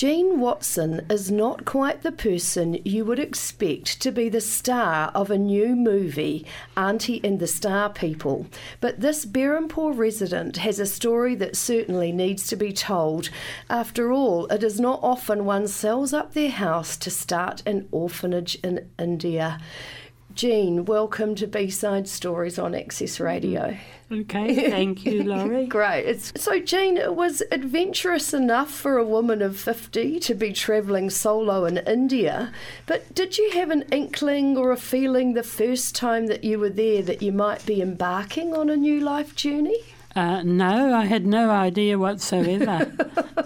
Jean Watson is not quite the person you would expect to be the star of a new movie, Auntie and the Star People. But this Berhampore resident has a story that certainly needs to be told. After all, it is not often one sells up their house to start an orphanage in India. Jean, welcome to B Side Stories on Access Radio. Okay, thank you, Laurie. Great. It's, so, Jean, it was adventurous enough for a woman of 50 to be travelling solo in India, but did you have an inkling or a feeling the first time that you were there that you might be embarking on a new life journey? Uh, no, I had no idea whatsoever.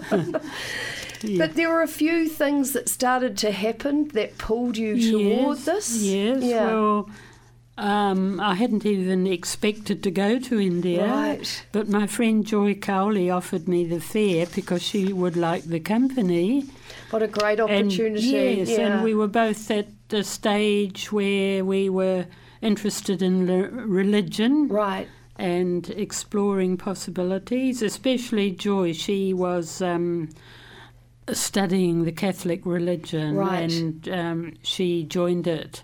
Yeah. But there were a few things that started to happen that pulled you toward yes, this. Yes, Yeah. well, um, I hadn't even expected to go to India. Right. But my friend Joy Cowley offered me the fare because she would like the company. What a great And opportunity. yes, yeah. and we were both at the stage where we were interested in le- religion Right. and exploring possibilities, especially Joy. She was um, studying the Catholic religion Right. and um, she joined it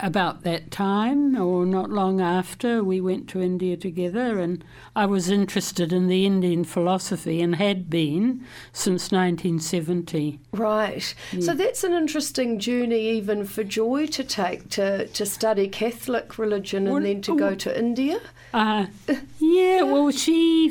about that time or not long after we went to India together and I was interested in the Indian philosophy and had been since 1970. Right. So that's an interesting journey even for Joy to take to, to study Catholic religion and Well, then to go well- to India. Uh, yeah, well, she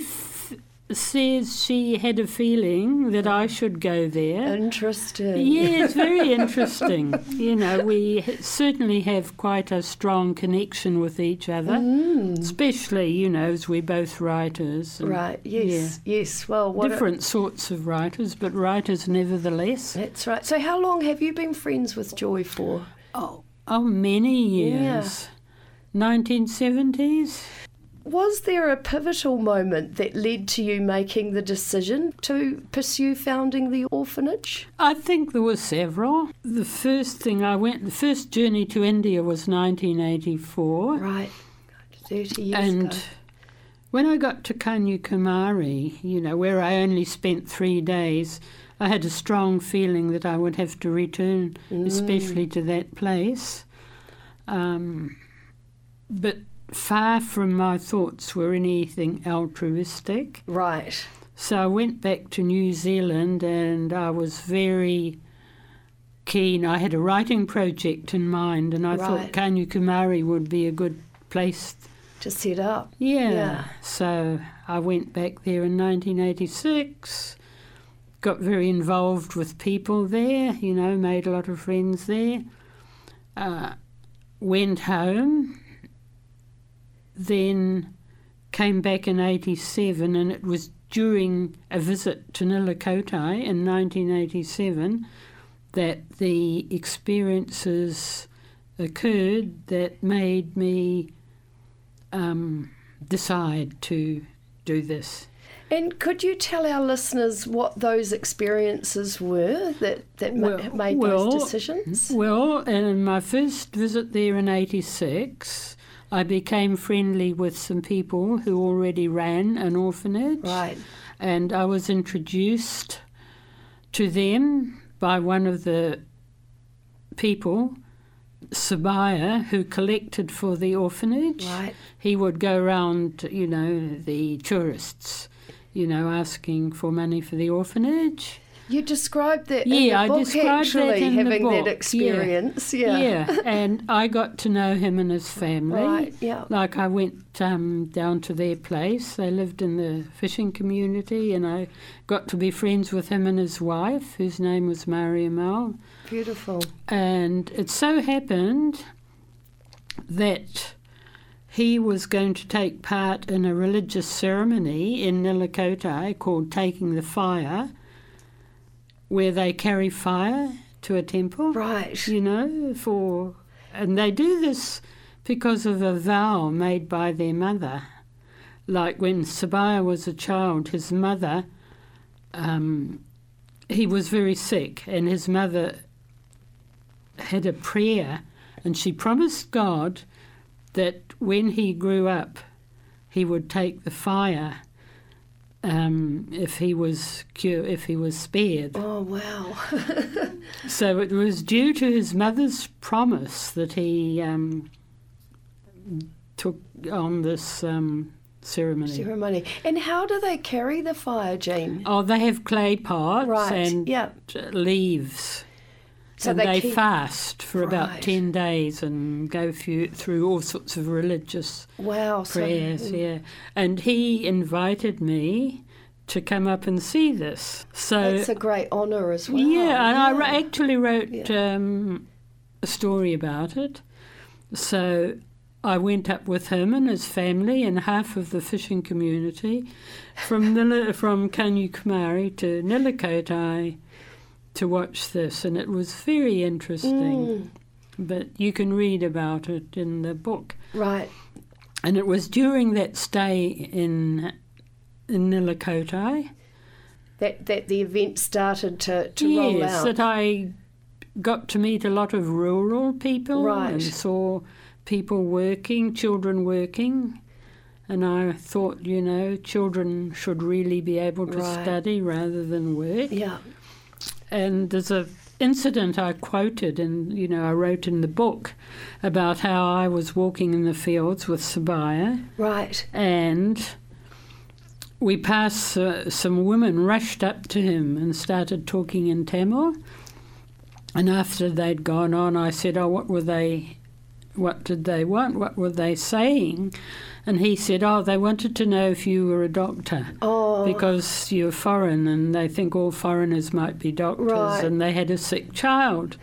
says she had a feeling that I should go there. Interesting. Yeah, it's very interesting. You know, we certainly have quite a strong connection with each other, Mm. especially, you know, as we're both writers. Right. Yes. Yes. Well, what a- Different sorts of writers, but writers nevertheless. that's right. So how long have you been friends with Joy for? Oh, oh many Yeah. years. 1970s? Was there a pivotal moment that led to you making the decision to pursue founding the orphanage? I think there were several. The first thing I went, the first journey to India was 1984. Right. 30 years ago. and ago. when I got to Kanyakumari, you know, where I only spent three days, I had a strong feeling that I would have to return, especially to that place. Um, but far from my thoughts were anything altruistic. Right. So I went back to New Zealand and I was very keen. I had a writing project in mind and I Right. thought Kanyakumari would be a good place. To set up. Yeah. Yeah. So I went back there in 1986, got very involved with people there, you know, made a lot of friends there. Uh, went home, then came back in 87 and it was during a visit to Nilakottai in 1987 that the experiences occurred that made me um, decide to do this. And could you tell our listeners what those experiences were that, that ma- Well- made well, those decisions? Well, in my first visit there in 86, I became friendly with some people who already ran an orphanage. Right. And I was introduced to them by one of the people, Sabaya, who collected for the orphanage. Right. He would go around, you know, the tourists, you know, asking for money for the orphanage. You described that in Yeah, the I described that actually, in the having book, that experience. Yeah. Yeah, and I got to know him and his family. Right, yeah. Like I went um, down to their place. They lived in the fishing community, and I got to be friends with him and his wife, whose name was Mariamal. Beautiful. And it so happened that he was going to take part in a religious ceremony in Nilakottai called Taking the Fire, where they carry fire to a temple Right. you know, for and they do this because of a vow made by their mother. Like when Sabaya was a child, his mother, um, he was very sick, and his mother had a prayer, and she promised God that when he grew up, he would take the fire um, if he was cure, if he was spared. Oh wow! so it was due to his mother's promise that he um, took on this um, ceremony. Ceremony. And how do they carry the fire, Jean? Oh, they have clay pots Right, and yeah. leaves. So and they they, keep- fast for about 10 days and go through all sorts of religious Wow. So, prayers, yeah. And he invited me to come up and see this. So, it's a great honour as well. yeah, and I Yeah. actually wrote Yeah. um, a story about it. So I went up with him and his family and half of the fishing community from Nila, from Kanyakumari to Nilakottai to watch this, and it was very interesting. Mm, But you can read about it in the book. right. And it was during that stay in in Nilakottai That that the event started to, to roll yes, out. that I got to meet a lot of rural people Right. and saw people working, children working. And I thought, you know, children should really be able to Right. study rather than work. yeah. And there's a incident I quoted, and you know, I wrote in the book about how I was walking in the fields with Sabaya, Right. and we passed uh, some women rushed up to him and started talking in Tamil. And after they'd gone on, I said, "Oh, what were they? What did they want? What were they saying?" And he said, "Oh, they wanted to know if you were a doctor." Oh. because you're foreign and they think all foreigners might be doctors Right. and they had a sick child.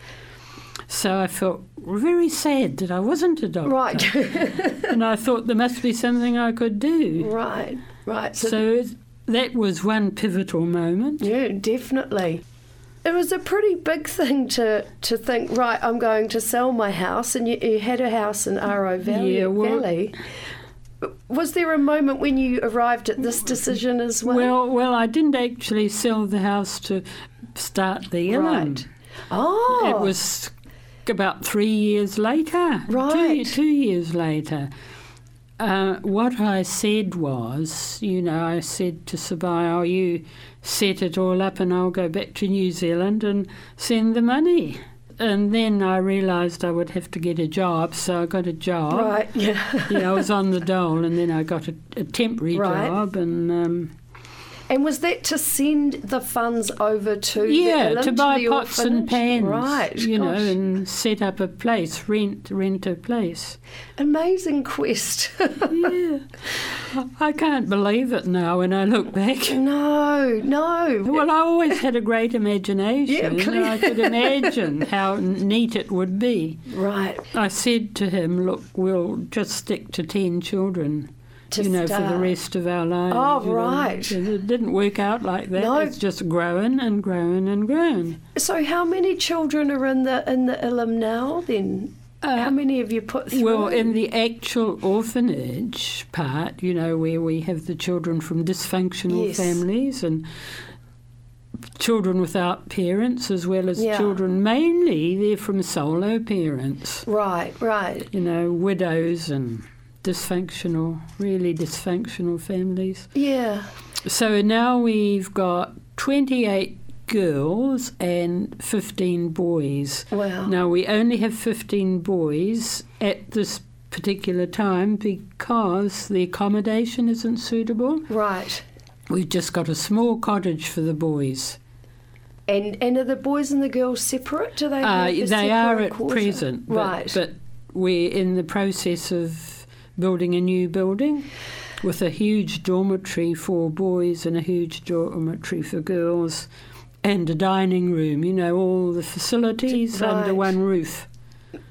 So I felt very sad that I wasn't a doctor. Right. And I thought there must be something I could do. right. Right. So, So it- that was one pivotal moment. yeah, definitely. It was a pretty big thing to, to think, right, I'm going to sell my house, and you, you had a house in Aro Valley. Yeah, well- Valley. Was there a moment when you arrived at this decision as well? Well, well, I didn't actually sell the house to start the Illam. Right. oh, It was about three years later. Right. Two, two years later. Uh, what I said was, you know, I said to Sabai, oh, you set it all up and I'll go back to New Zealand and send the money. And then I realised I would have to get a job, so I got a job. right. Yeah. Yeah, I was on the dole, and then I got a, a temporary Right. job, and um, And was that to send the funds over to the yeah, to buy the pots and orphanage? pans, Right. you know, and set up a place, rent rent a place. Amazing quest. yeah, I can't believe it now when I look back. no, no. Well, I always had a great imagination. Yeah, clear- I could imagine how neat it would be. Right. I said to him, "Look, we'll just stick to ten children." To you know, for the rest of our lives. Oh, you know. right. It didn't work out like that. No. It's just growing and growing and growing. So how many children are in the in the Illam now then? how many have you put through? Uh, Well, in the actual orphanage part, you know, where we have the children from dysfunctional Yes. families and children without parents, as well as Yeah. children mainly they're from solo parents, Right, right. you know, widows and dysfunctional, really dysfunctional families. Yeah. So now we've got 28 girls and 15 boys. Wow. Now we only have 15 boys at this particular time because the accommodation isn't suitable. Right. We've just got a small cottage for the boys. And and are the boys and the girls separate? Do they? Uh, a they are at quarter? present, but, right. but we're in the process of building a new building with a huge dormitory for boys and a huge dormitory for girls and a dining room, you know, all the facilities under one roof.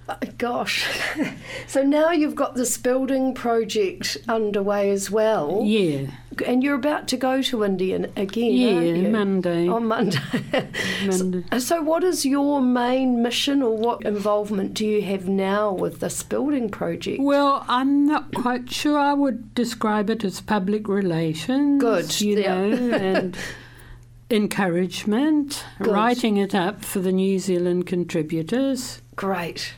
Uh, Gosh. so now you've got this building project underway as well. Yeah, And you're about to go to India again, yeah, aren't you? Monday. On Monday. Monday. so, so what is your main mission or what involvement do you have now with this building project? Well, I'm not quite sure. I would describe it as public relations. Good, you yeah. know, and encouragement, Good. writing it up for the New Zealand contributors. Great.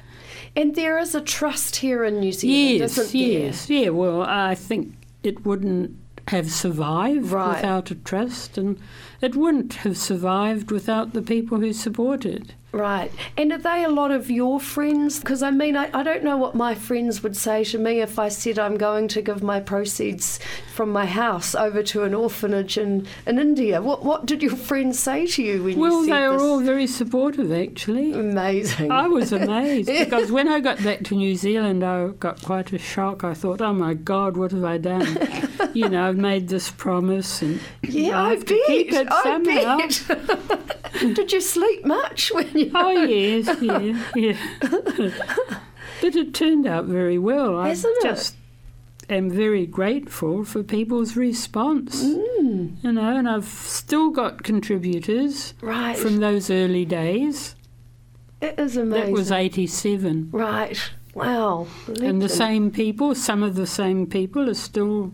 And there is a trust here in New Zealand, yes, isn't there? yes, yeah. Well, I think it wouldn't have survived Right. without a trust, and it wouldn't have survived without the people who support it. Right. And are they a lot of your friends? Because I mean, I, I don't know what my friends would say to me if I said I'm going to give my proceeds from my house over to an orphanage in, in India. What what did your friends say to you when Well, you said they were this? all very supportive, actually. Amazing. I was amazed because when I got back to New Zealand, I got quite a shock. I thought, "Oh my God, what have I done?" you know, I've made this promise, and yeah, I I, have to keep it I somehow. did you sleep much when you? Oh yes, yeah, yeah. but it turned out very well. I Hasn't it? just am very grateful for people's response. Mm, You know, and I've still got contributors right. from those early days. it is amazing. That was eighty-seven. right. Wow. And the same people, some of the same people, are still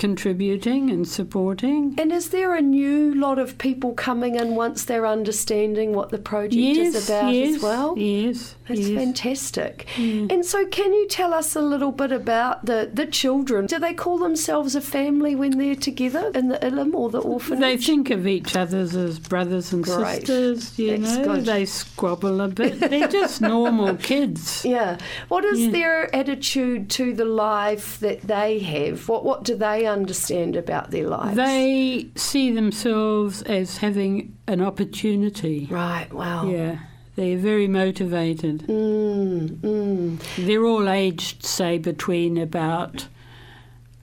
contributing and supporting. And is there a new lot of people coming in once they're understanding what the project yes, is about yes, as well? Yes, That's yes. fantastic. And so, can you tell us a little bit about the, the children? Do they call themselves a family when they're together in the Illam or the orphanage? They think of each other as brothers and Great. sisters, you That's know. good. They squabble a bit. They're just normal kids. yeah. What is Yeah. their attitude to the life that they have? What What do they understand about their lives? They see themselves as having an opportunity. Right. Wow. Yeah, they're very motivated. Mm, mm. They're all aged, say, between about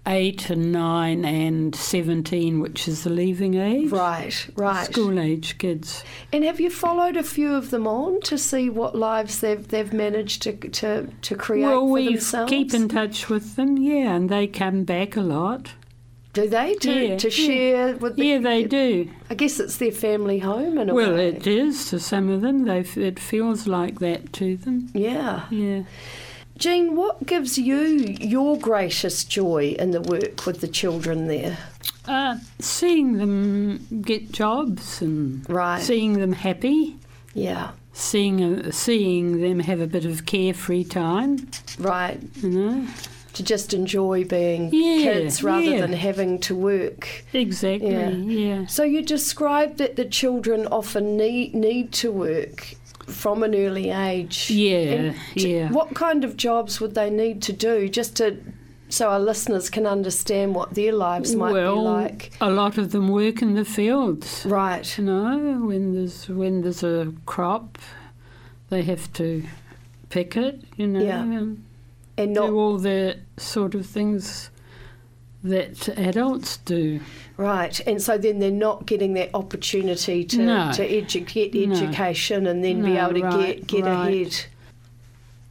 eight and nine and 17, which is the leaving age. Right. Right. School age kids. And have you followed a few of them on to see what lives they've they've managed to to, to create well, for we themselves? keep in touch with them, yeah, and they come back a lot. Do they to, Yeah, to yeah. share with the? Yeah, they do. I guess it's their family home in a Well, way. it is to some of them. They it feels like that to them. Yeah, Yeah. Jean, what gives you your greatest joy in the work with the children there? Uh, seeing them get jobs and Right. seeing them happy, Yeah. seeing uh, seeing them have a bit of carefree time, Right. you know. To just enjoy being Yeah, kids rather yeah. than having to work. Exactly. Yeah. Yeah. So you described that the children often need need to work from an early age. Yeah. Yeah. What kind of jobs would they need to do just to so our listeners can understand what their lives might well, be like? a lot of them work in the fields. Right. You know, when there's when there's a crop, they have to pick it. You know, Yeah. and And not do all the sort of things that adults do. right. And so then they're not getting that opportunity to No. to edu- get No. education and then be able to right, get get right. ahead.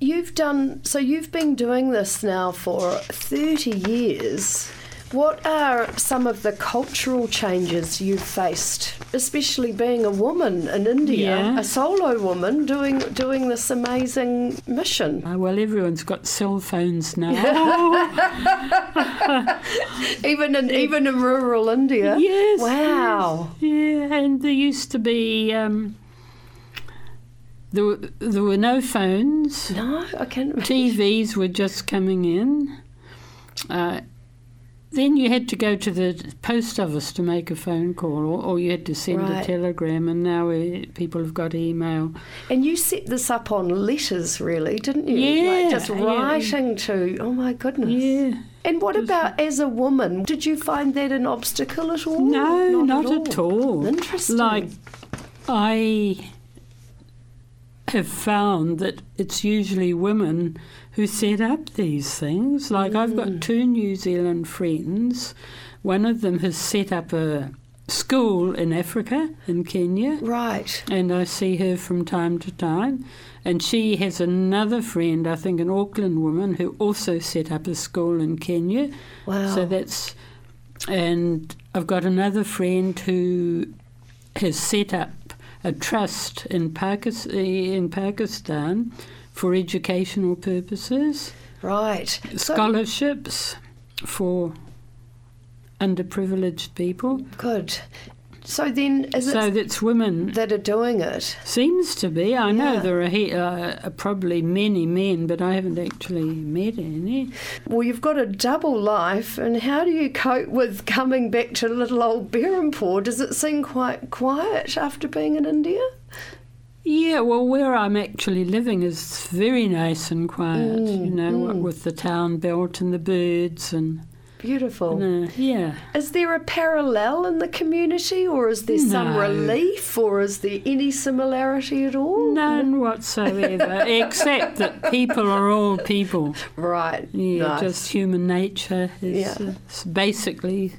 You've done so you've been doing this now for 30 years. What are some of the cultural changes you've faced, especially being a woman in India, Yeah. a solo woman doing doing this amazing mission? Uh, well, everyone's got cell phones now. Even in even in rural India. yes. Wow. Yeah, and there used to be. Um, there, were, there were no phones. No, I can't. TVs were just coming in. Uh, then you had to go to the post office to make a phone call, or, or you had to send Right. a telegram. And now we, people have got email. And you set this up on letters, really, didn't you? Yeah, Like just yeah. writing to. Oh my goodness. Yeah. And what about as a woman? Did you find that an obstacle at all? No, not, at, all. Interesting. Like, I have found that it's usually women who set up these things. Like, I've Mm. got two New Zealand friends. One of them has set up a school in Africa, in Kenya, Right. and I see her from time to time. And she has another friend, I think an Auckland woman, who also set up a school in Kenya. Wow. So that's, and I've got another friend who has set up a trust in, Pakis- in Pakistan for educational purposes, right. So, scholarships for underprivileged people. good. So then, is so that's women. that are doing it? Seems to be. I know there are he, uh, probably many men, but I haven't actually met any. Well, you've got a double life, and how do you cope with coming back to little old Berhampore? Does it seem quite quiet after being in India? Yeah, well, where I'm actually living is very nice and quiet, you know, what with the town belt and the birds and, Beautiful. yeah. Is there a parallel in the community, or is there some relief, or is there any similarity at all? None whatsoever, except that people are all people. Right. Yeah, nice. just human nature is Yeah. uh, basically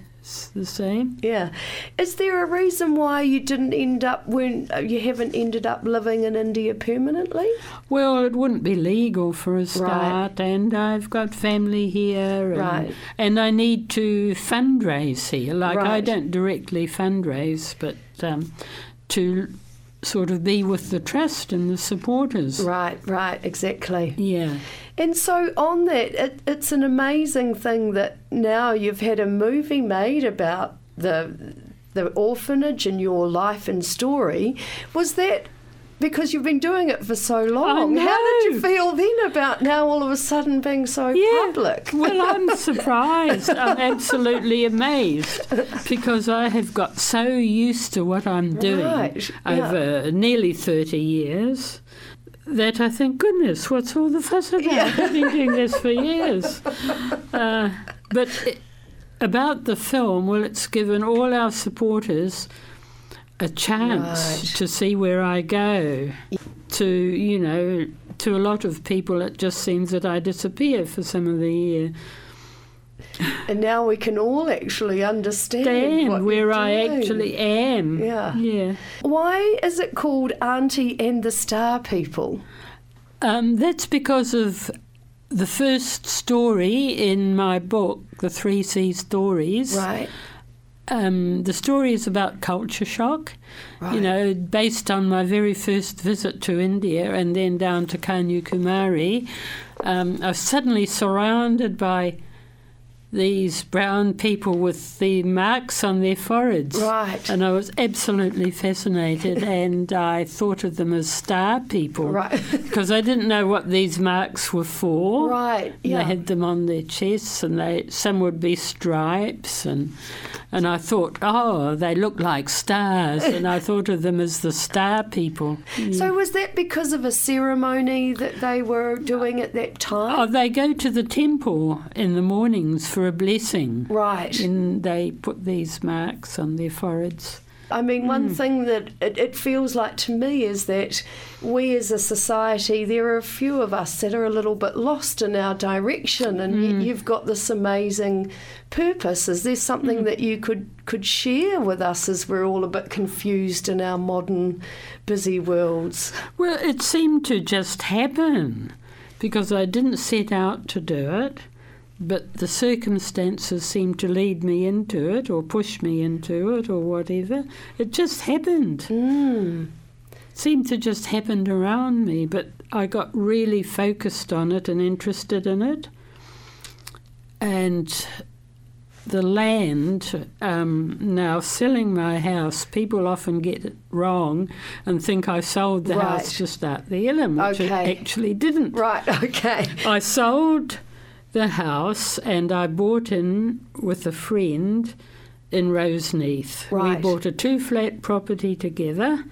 the same. Yeah. Is there a reason why you didn't end up when uh, you haven't ended up living in India permanently? Well, it wouldn't be legal for a Right. start, and I've got family here, and, Right. and I need to fundraise here. Like I don't directly fundraise, but um, to sort of be with the trust and the supporters. Right, right, exactly. Yeah. And so, on that, it, it's an amazing thing that now you've had a movie made about the the orphanage and your life and story. Was that because you've been doing it for so long? How did you feel then about now all of a sudden being so Yeah. public? Well, I'm surprised. I'm absolutely amazed because I have got so used to what I'm doing Right, yeah. over nearly 30 years that I think, goodness, what's all the fuss about? Yeah. I've been doing this for years. Uh, but it, about the film, well, it's given all our supporters a chance Right. to see where I go. To, you know, to a lot of people, it just seems that I disappear for some of the year. And now we can all actually understand Stand what where I actually am. Yeah. Yeah. Why is it called Auntie and the Star People? Um, that's because of the first story in my book, The Three Sea Stories. Right. Um, the story is about culture shock, Right. you know, based on my very first visit to India and then down to Kanyakumari. Um, I was suddenly surrounded by these brown people with the marks on their foreheads. Right. And I was absolutely fascinated, and I thought of them as star people. Right. Because I didn't know what these marks were for. Right. They had them on their chests, and they some would be stripes, and and I thought, oh, they look like stars, and I thought of them as the star people. So was that because of a ceremony that they were doing at that time? Oh, they go to the temple in the mornings for a blessing, right. and they put these marks on their foreheads. I mean, one hmm. thing that it, it feels like to me is that we as a society, there are a few of us that are a little bit lost in our direction, and yet hmm. you've got this amazing purpose. Is there something hmm. that you could, could share with us as we're all a bit confused in our modern busy worlds? Well, it seemed to just happen because I didn't set out to do it, but the circumstances seemed to lead me into it or push me into it or whatever. It just happened. Mm. It seemed to just happen around me, but I got really focused on it and interested in it. And the land, um, now selling my house, people often get it wrong and think I sold the Right. house just start the Illam, which Okay. I actually didn't. Right, okay. I sold the house and I bought in with a friend in Roseneath. Right. We bought a two flat property together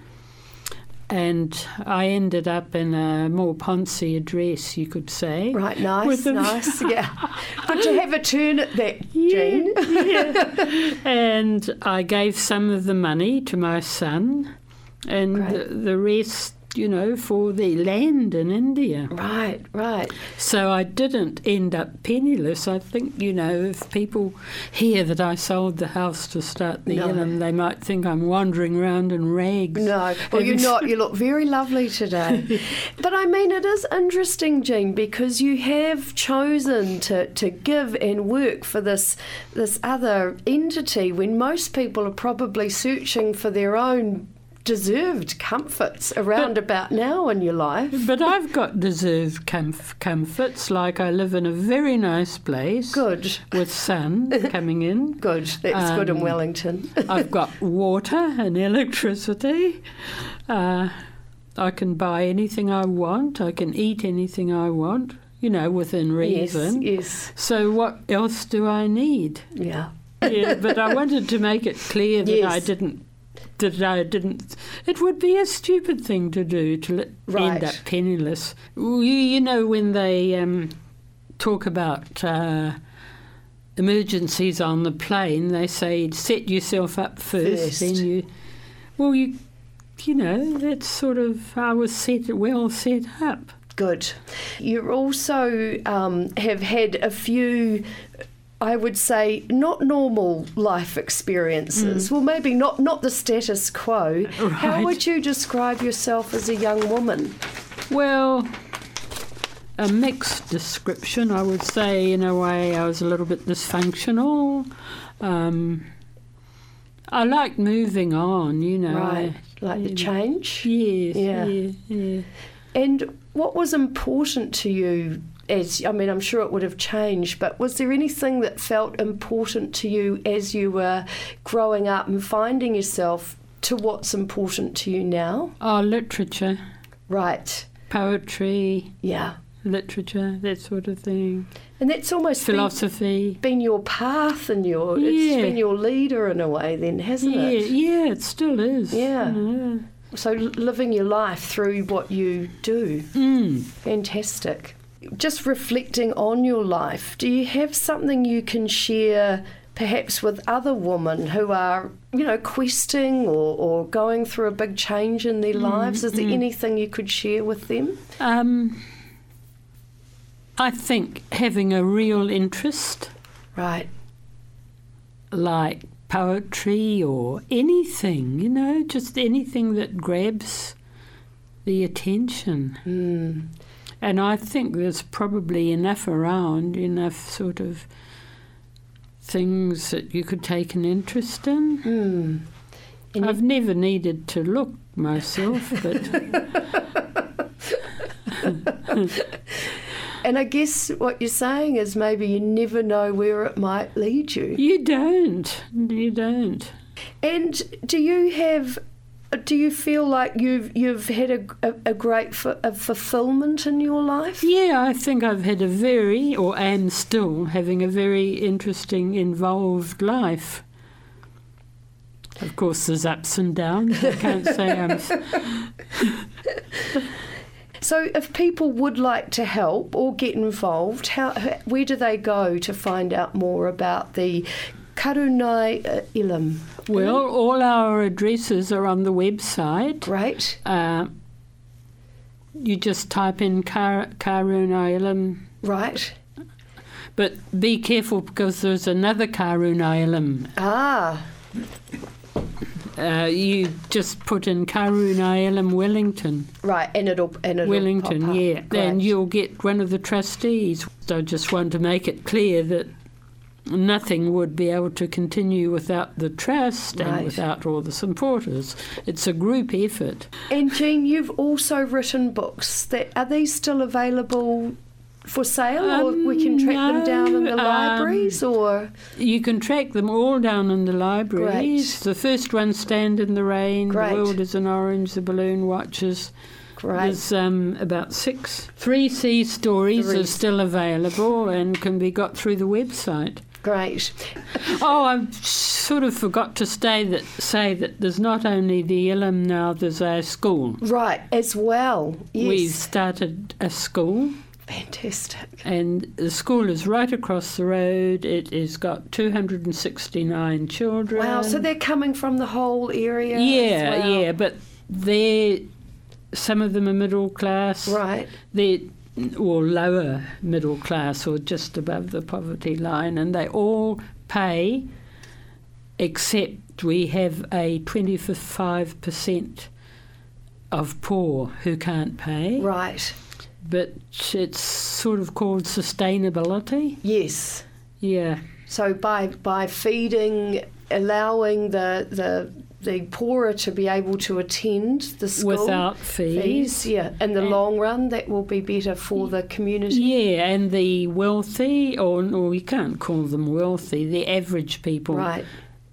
and I ended up in a more poncy address, you could say. Right, nice, nice. Yeah. Did you have a turn at that, Jean? yeah. and I gave some of the money to my son and the, the rest, you know, for the land in India. Right, right. So I didn't end up penniless. I think, you know, if people hear that I sold the house to start the No. Illam, they might think I'm wandering around in rags. No, well, you're not. You look very lovely today. but I mean, it is interesting, Jean, because you have chosen to, to give and work for this this other entity when most people are probably searching for their own deserved comforts around But- about now in your life. But I've got deserved comf- comforts, like I live in a very nice place Good, with sun coming in. good. That's good in Um, Wellington. I've got water and electricity. Uh, I can buy anything I want. I can eat anything I want, you know, within reason. Yes, yes, So what else do I need? yeah. Yeah, but I wanted to make it clear that I didn't. That I didn't. It would be a stupid thing to do to Right. end up penniless. You, you know when they um, talk about uh, emergencies on the plane, they say set yourself up first, First. then you. Well, you, you know, that's sort of I was set well set up. Good. You also um, have had a few, I would say, not normal life experiences. Well, maybe not not the status quo. How Mm. Would you describe yourself as a young woman? Well, a mixed description, I would say. In a way, I was a little bit dysfunctional. Um, I liked moving on, you know. Right, like the change. Yes, Yeah. yeah, yeah. And what was important to you? As I mean, I'm sure it would have changed, but was there anything that felt important to you as you were growing up and finding yourself to what's important to you now? Oh, literature, Right. poetry, Yeah. literature, that sort of thing. And that's almost Philosophy. been your path and your it's Yeah. been your leader in a way then, hasn't Yeah, it? yeah, it still is. Yeah. Yeah. So living your life through what you do. Mm. Fantastic. Just reflecting on your life, do you have something you can share perhaps with other women who are, you know, questing or, or going through a big change in their lives? Is there anything you could share with them? Um, I think having a real interest Right. like poetry or anything, you know, just anything that grabs the attention. Mm. And I think there's probably enough around, enough sort of things that you could take an interest in. Mm. I've never needed to look myself, but And I guess what you're saying is maybe you never know where it might lead you. you don't. You don't. And do you have? Uh, do you feel like you've you've had a, a, a great fu- a fulfillment in your life? Yeah, I think I've had a very, or am still having a very interesting, involved life. Of course, there's ups and downs. I can't say I'm. So, if people would like to help or get involved, how where do they go to find out more about the Karunai uh, Illam? Well, all our addresses are on the website. Great, Uh, you just type in Kar- Karuna Illam, right? but be careful because there's another Karuna Illam. Ah, Uh, you just put in Karuna Illam Wellington. right, and it'll and it'll Wellington, yeah. Then Great. you'll get one of the trustees. I just want to make it clear that nothing would be able to continue without the trust Right. and without all the supporters. It's a group effort. And Jean, you've also written books. That are these still available for sale, or we can track them down in the Um, libraries, or You can track them all down in the libraries. Great. The first one, Stand in the Rain, Great. The World is an Orange, The Balloon Watchers. great. There's um, about six. Three Sea stories Three. are still available and can be got through the website. Great. Oh, I sort of forgot to say that say that there's not only the Illam now, there's our school. Right, as well. Yes. We've started a school, Fantastic. and the school is right across the road. It has got 269 children. Wow, so they're coming from the whole area? yeah, well. yeah, but they're some of them are middle class. Right. They're or lower middle class or just above the poverty line, and they all pay, except we have a 25% of poor who can't pay. Right. But it's sort of called sustainability. Yes. Yeah. So by by feeding, allowing the the the poorer to be able to attend the school Without fees. Yeah, in the And- long run, that will be better for the community. Yeah, and the wealthy, or, or we can't call them wealthy, the average people Right,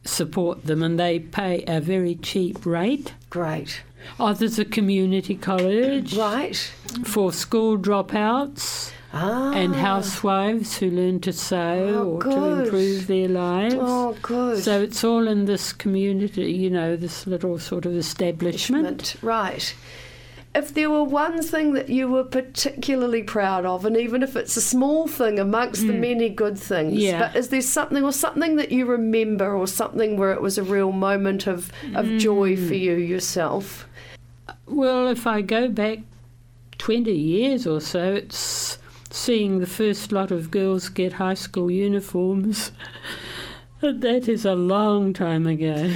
support them and they pay a very cheap rate. great. Oh, there's a community college Right. for school dropouts Ah. and housewives who learn to sew Oh, or to improve their lives. Oh, good. So it's all in this community, you know, this little sort of establishment. Right. If there were one thing that you were particularly proud of, and even if it's a small thing amongst the many good things, Mm. Yeah. but is there something or something that you remember or something where it was a real moment of, of joy Mm. for you yourself? Well, if I go back 20 years or so, it's seeing the first lot of girls get high school uniforms. that is a long time ago.